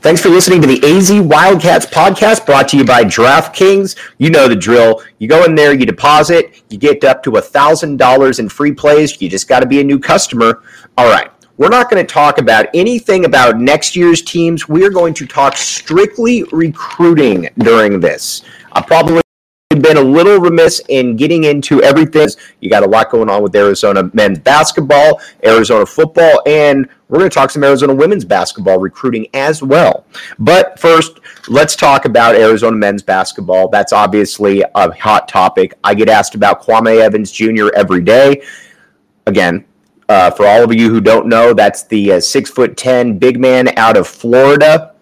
Thanks for listening to the AZ Wildcats podcast brought to you by DraftKings. You know the drill. You go in there, you deposit, you get up to $1,000 in free plays. You just got to be a new customer. All right. We're not going to talk about anything about next year's teams. We're going to talk strictly recruiting during this. I probably been a little remiss in getting into everything. You got a lot going on with Arizona men's basketball, Arizona football, and we're going to talk some Arizona women's basketball recruiting as well. But first, let's talk about Arizona men's basketball. That's obviously a hot topic. I get asked about Kwame Evans Jr. every day. Again, uh, for all of you who don't know, that's the uh, six foot ten big man out of Florida.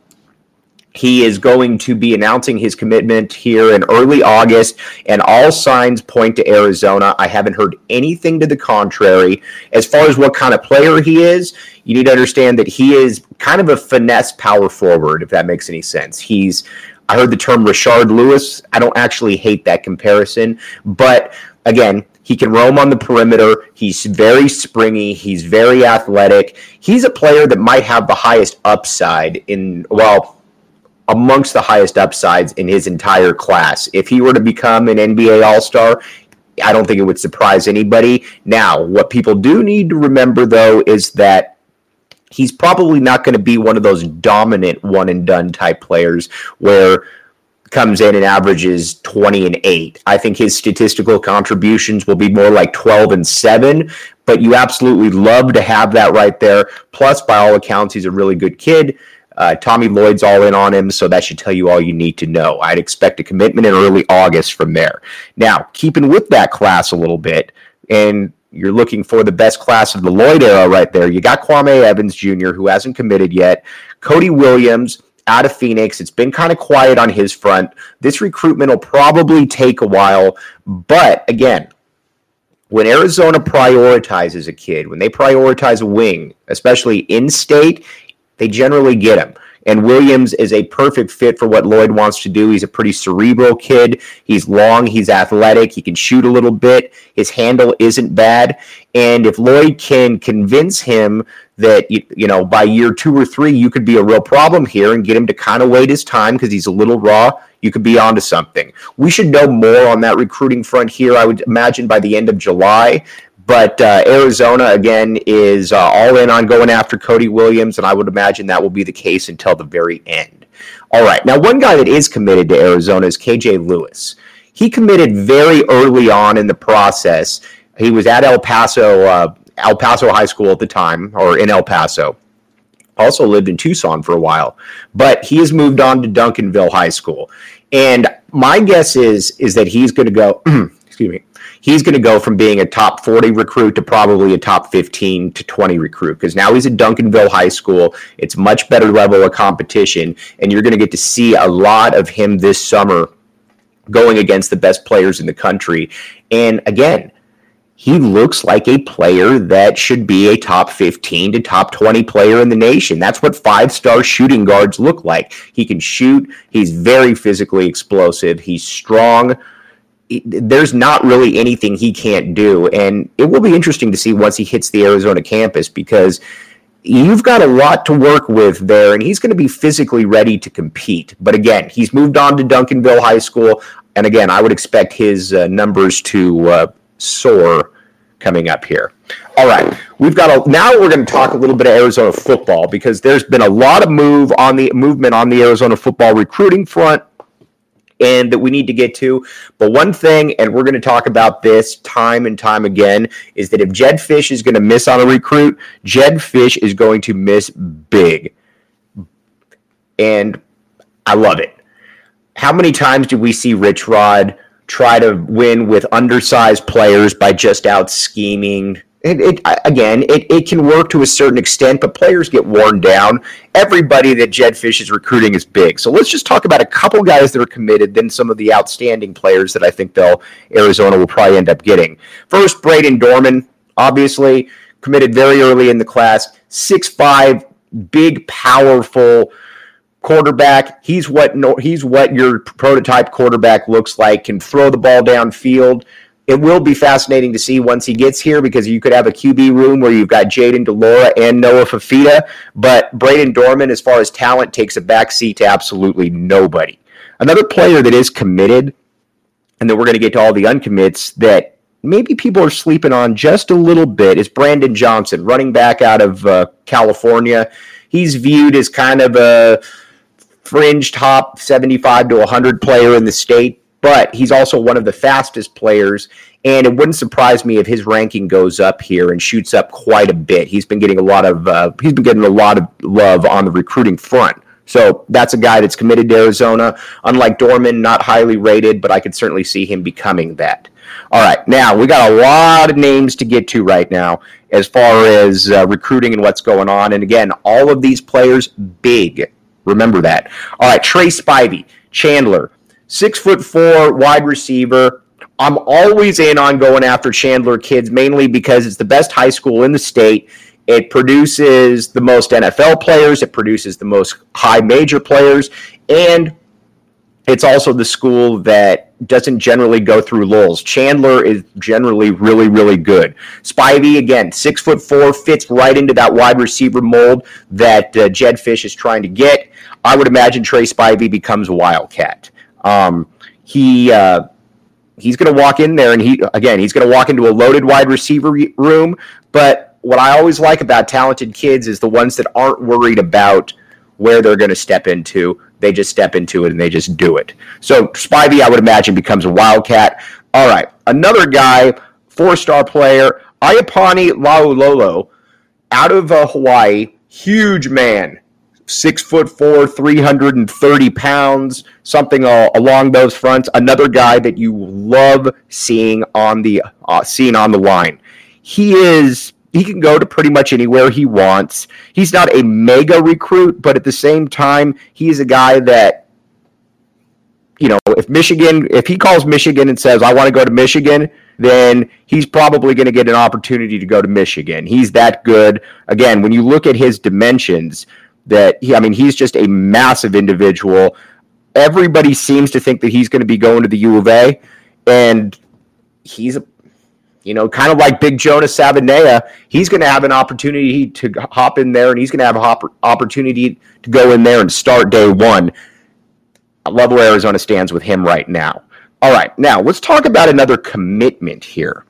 He is going to be announcing his commitment here in early August, and all signs point to Arizona. I haven't heard anything to the contrary. As far as what kind of player he is, you need to understand that he is kind of a finesse power forward, if that makes any sense. He's, I heard the term Rashard Lewis. I don't actually hate that comparison, but again, he can roam on the perimeter. He's very springy. He's very athletic. He's a player that might have the highest upside in, well, amongst the highest upsides in his entire class. If he were to become an NBA All Star, I don't think it would surprise anybody. Now, what people do need to remember, though, is that he's probably not going to be one of those dominant one and done type players where comes in and averages 20 and 8. I think his statistical contributions will be more like 12 and 7, but you absolutely love to have that right there. Plus, by all accounts, he's a really good kid. Uh, Tommy Lloyd's all in on him, so that should tell you all you need to know. I'd expect a commitment in early August from there. Now, keeping with that class a little bit, and you're looking for the best class of the Lloyd era right there. You got Kwame Evans Jr., who hasn't committed yet. Cody Williams out of Phoenix. It's been kind of quiet on his front. This recruitment will probably take a while, but again, when Arizona prioritizes a kid, when they prioritize a wing, especially in state, they generally get him. And Williams is a perfect fit for what Lloyd wants to do. He's a pretty cerebral kid. He's long, he's athletic, he can shoot a little bit. His handle isn't bad. And if Lloyd can convince him that you, you know by year 2 or 3 you could be a real problem here and get him to kind of wait his time because he's a little raw, you could be onto something. We should know more on that recruiting front here I would imagine by the end of July. But uh, Arizona, again, is uh, all in on going after Cody Williams, and I would imagine that will be the case until the very end. All right. Now, one guy that is committed to Arizona is KJ Lewis. He committed very early on in the process. He was at El Paso, uh, El Paso High School at the time, or in El Paso. Also lived in Tucson for a while, but he has moved on to Duncanville High School. And my guess is is that he's going to go. excuse me he's going to go from being a top 40 recruit to probably a top 15 to 20 recruit because now he's at Duncanville High School. It's much better level of competition, and you're going to get to see a lot of him this summer going against the best players in the country. And again, he looks like a player that should be a top 15 to top 20 player in the nation. That's what five star shooting guards look like. He can shoot, he's very physically explosive, he's strong there's not really anything he can't do. And it will be interesting to see once he hits the Arizona campus because you've got a lot to work with there, and he's going to be physically ready to compete. But again, he's moved on to Duncanville High School. And again, I would expect his uh, numbers to uh, soar coming up here. All right, we've got a now we're going to talk a little bit of Arizona football because there's been a lot of move on the movement on the Arizona football recruiting front and that we need to get to. But one thing, and we're going to talk about this time and time again, is that if Jedd Fisch is going to miss on a recruit, Jedd Fisch is going to miss big. And I love it. How many times do we see Rich Rod try to win with undersized players by just out scheming it, it, again, it, it can work to a certain extent, but players get worn down. Everybody that Jedd Fisch is recruiting is big. So let's just talk about a couple guys that are committed, then some of the outstanding players that I think they'll Arizona will probably end up getting. First, Brayden Dorman, obviously committed very early in the class, six five, big, powerful quarterback. He's what he's what your prototype quarterback looks like. Can throw the ball downfield it will be fascinating to see once he gets here because you could have a QB room where you've got Jayden de Laura and Noah Fifita, but Brayden Dorman, as far as talent, takes a backseat to absolutely nobody. Another player that is committed, and then we're going to get to all the uncommits that maybe people are sleeping on just a little bit, is Brandon Johnson, running back out of uh, California. He's viewed as kind of a fringe top 75 to 100 player in the state but he's also one of the fastest players. And it wouldn't surprise me if his ranking goes up here and shoots up quite a bit. He's been getting a lot of uh, he's been getting a lot of love on the recruiting front. So that's a guy that's committed to Arizona. Unlike Dorman, not highly rated, but I could certainly see him becoming that. All right, now we got a lot of names to get to right now as far as uh, recruiting and what's going on. And again, all of these players big. Remember that. All right, Trey Spivey, Chandler, six foot four wide receiver. I'm always in on going after Chandler kids, mainly because it's the best high school in the state. It produces the most NFL players, it produces the most high major players, and it's also the school that doesn't generally go through lulls. Chandler is generally really, really good. Spivey, again, six foot four, fits right into that wide receiver mold that uh, Jedd Fisch is trying to get. I would imagine Trey Spivey becomes a Wildcat. Um, he uh, he's going to walk in there, and he again he's going to walk into a loaded wide receiver room. But what I always like about talented kids is the ones that aren't worried about where they're going to step into. They just step into it and they just do it. So Spivey, I would imagine, becomes a wildcat. All right, another guy, four-star player, Iapani Laloulu, out of uh, Hawaii, huge man six foot four, 330 pounds, something along those fronts. Another guy that you love seeing on the uh, seeing on the line. He is he can go to pretty much anywhere he wants. He's not a mega recruit, but at the same time, he's a guy that you know, if Michigan, if he calls Michigan and says, I want to go to Michigan, then he's probably going to get an opportunity to go to Michigan. He's that good. Again, when you look at his dimensions, that he, I mean, he's just a massive individual. Everybody seems to think that he's going to be going to the U of A, and he's a you know, kind of like Big Jonas Savaiinaea, he's going to have an opportunity to hop in there, and he's going to have an opportunity to go in there and start day one. I love where Arizona stands with him right now. All right, now let's talk about another commitment here.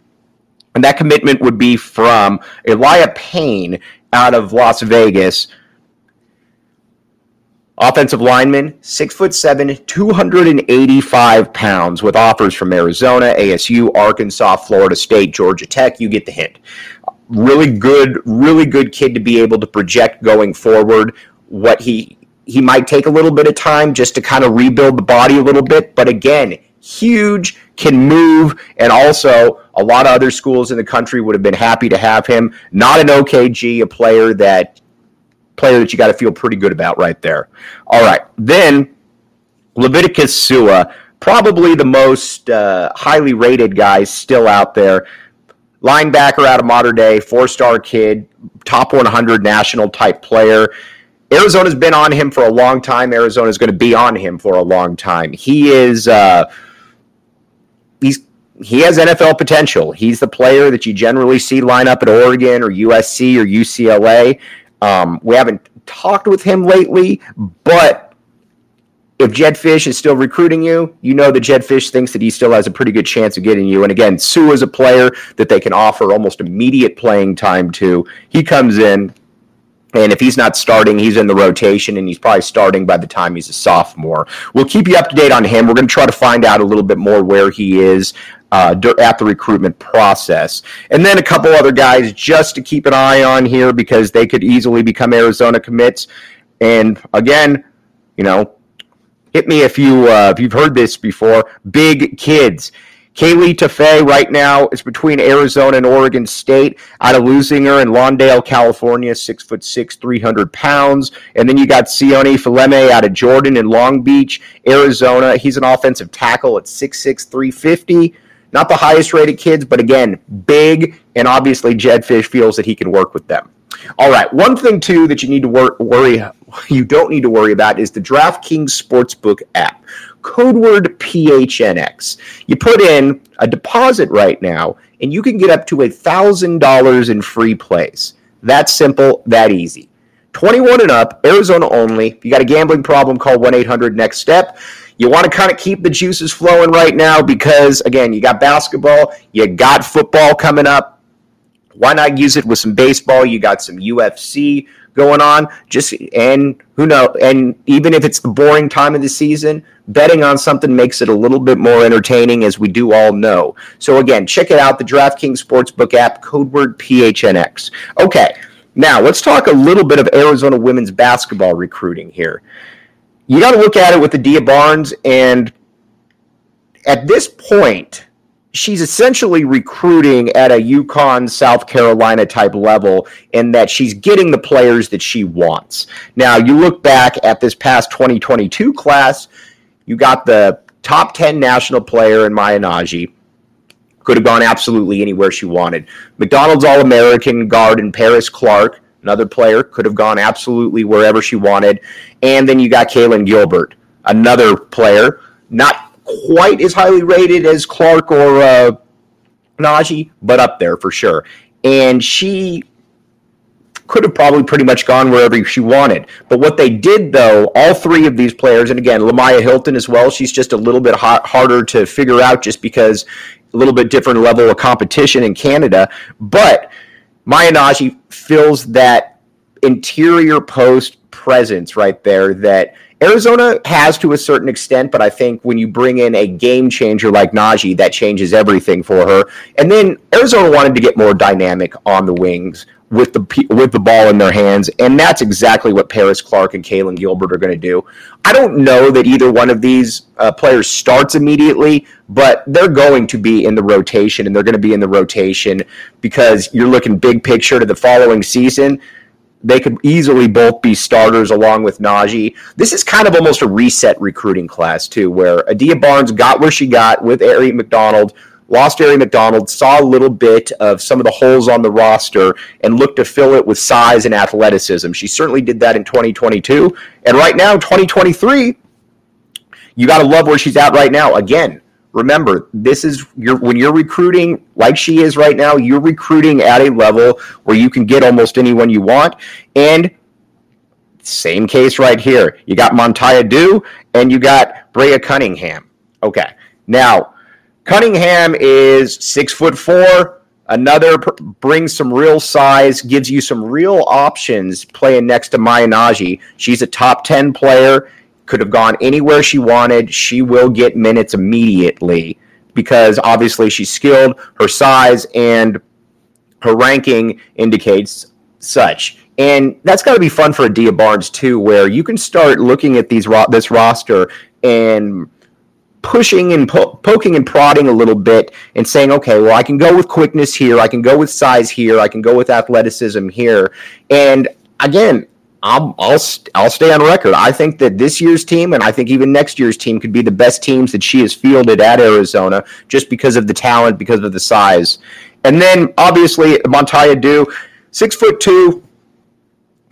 And that commitment would be from Elia Payne out of Las Vegas, Offensive lineman, six foot seven, 285 pounds, with offers from Arizona, ASU, Arkansas, Florida State, Georgia Tech. You get the hint. Really good, really good kid to be able to project going forward. What he he might take a little bit of time just to kind of rebuild the body a little bit, but again, huge, can move, and also a lot of other schools in the country would have been happy to have him. Not an OKG, a player that player that you got to feel pretty good about right there. All right. Then Leviticus Sua, probably the most uh, highly rated guy still out there. Linebacker out of Mater Dei, four star kid, top 100 national type player. Arizona's been on him for a long time. Arizona's going to be on him for a long time. He is, uh, he's, he has NFL potential. He's the player that you generally see line up at Oregon or USC or UCLA. Um, we haven't talked with him lately, but if Jedd Fisch is still recruiting you, you know that Jedd Fisch thinks that he still has a pretty good chance of getting you. And again, Sue is a player that they can offer almost immediate playing time to. He comes in, and if he's not starting, he's in the rotation, and he's probably starting by the time he's a sophomore. We'll keep you up to date on him. We're going to try to find out a little bit more where he is uh, at the recruitment process. And then a couple other guys just to keep an eye on here because they could easily become Arizona commits. And again, you know, hit me if you uh, if you've heard this before. Big kids. Kaylee Tafe right now is between Arizona and Oregon State out of Leuzinger in Lawndale, California, six foot six, 300 pounds. And then you got Sione Faleme out of Jordan in Long Beach, Arizona. He's an offensive tackle at 6'6, 350. Not the highest rated kids, but again, big. And obviously, Jedd Fisch feels that he can work with them. All right. One thing, too, that you need to wor- worry, you don't need to worry about is the DraftKings Sportsbook app. Code word PHNX. You put in a deposit right now, and you can get up to $1,000 in free plays. That simple, that easy. 21 and up, Arizona only. If you got a gambling problem, call 1 800 Next Step. You want to kind of keep the juices flowing right now because, again, you got basketball, you got football coming up why not use it with some baseball? You got some UFC going on. Just and who know? And even if it's the boring time of the season, betting on something makes it a little bit more entertaining, as we do all know. So again, check it out. The DraftKings Sportsbook app, code word PHNX. Okay, now let's talk a little bit of Arizona women's basketball recruiting here. You got to look at it with Adia Barnes, and at this point she's essentially recruiting at a UConn, South Carolina type level in that she's getting the players that she wants. Now, you look back at this past 2022 class, you got the top 10 national player in Maya. Could have gone absolutely anywhere she wanted. McDonald's All American guard in Paris Clark, another player, could have gone absolutely wherever she wanted. And then you got Kailyn Gilbert, another player, not quite as highly rated as Clark or uh, Nnaji, but up there for sure. And she could have probably pretty much gone wherever she wanted. But what they did, though, all three of these players, and again, Lemyah Hylton as well, she's just a little bit hot, harder to figure out just because a little bit different level of competition in Canada. But Maya Nnaji fills that interior post presence right there that Arizona has to a certain extent, but I think when you bring in a game changer like Nnaji, that changes everything for her. And then Arizona wanted to get more dynamic on the wings with the with the ball in their hands, and that's exactly what Paris Clark and Kailyn Gilbert are going to do. I don't know that either one of these uh, players starts immediately, but they're going to be in the rotation, and they're going to be in the rotation because you're looking big picture to the following season they could easily both be starters along with Nnaji. This is kind of almost a reset recruiting class too, where Adia Barnes got where she got with Aari McDonald, lost Aari McDonald, saw a little bit of some of the holes on the roster, and looked to fill it with size and athleticism. She certainly did that in 2022, and right now, 2023, you got to love where she's at right now. Again, remember this is your when you're recruiting like she is right now you're recruiting at a level where you can get almost anyone you want. And same case right here. You got Montaya Dew and you got Breya Cunningham. Okay. Now Cunningham is six foot four another brings some real size gives you some real options playing next to Maya she's a top 10 player could have gone anywhere she wanted. She will get minutes immediately because obviously she's skilled, her size and her ranking indicates such. And that's got to be fun for Adia Barnes too, where you can start looking at these ro- this roster and pushing and po- poking and prodding a little bit and saying, okay, well, I can go with quickness here, I can go with size here, I can go with athleticism here. And again, I'll, I'll I'll stay on record. I think that this year's team, and I think even next year's team, could be the best teams that she has fielded at Arizona, just because of the talent, because of the size. And then obviously Montaya Dew, six foot two.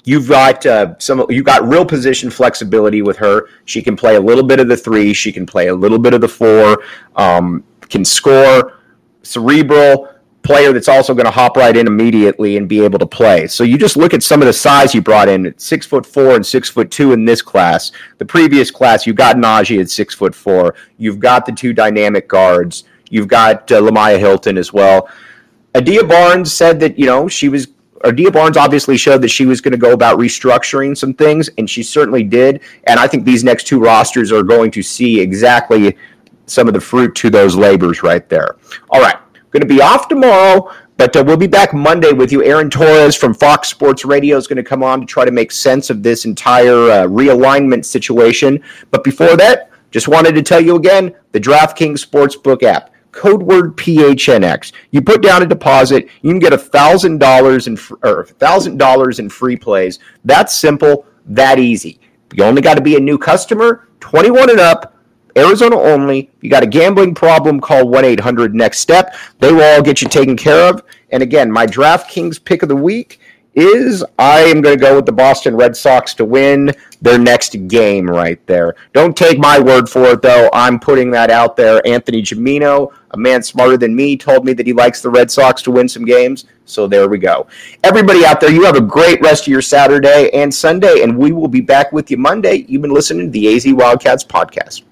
You've got uh, some. You've got real position flexibility with her. She can play a little bit of the three. She can play a little bit of the four. Um, can score, cerebral player that's also going to hop right in immediately and be able to play. So you just look at some of the size you brought in, six foot four and six foot two in this class. The previous class, you got Nnaji at six foot four. You've got the two dynamic guards. You've got uh, Hylton as well. Adia Barnes said that you know she was. Adia Barnes obviously showed that she was going to go about restructuring some things, and she certainly did. And I think these next two rosters are going to see exactly some of the fruit to those labors right there. All right. Going to be off tomorrow, but uh, we'll be back Monday with you. Aaron Torres from Fox Sports Radio is going to come on to try to make sense of this entire uh, realignment situation. But before that, just wanted to tell you again the DraftKings Sportsbook app. Code word PHNX. You put down a deposit, you can get a thousand dollars in or thousand dollars in free plays. That's simple, that easy. You only got to be a new customer, 21 and up Arizona only. You got a gambling problem, call 1 800 Next Step. They will all get you taken care of. And again, my DraftKings pick of the week is I am going to go with the Boston Red Sox to win their next game right there. Don't take my word for it, though. I'm putting that out there. Anthony Gimino, a man smarter than me, told me that he likes the Red Sox to win some games. So there we go. Everybody out there, you have a great rest of your Saturday and Sunday, and we will be back with you Monday. You've been listening to the AZ Wildcats podcast.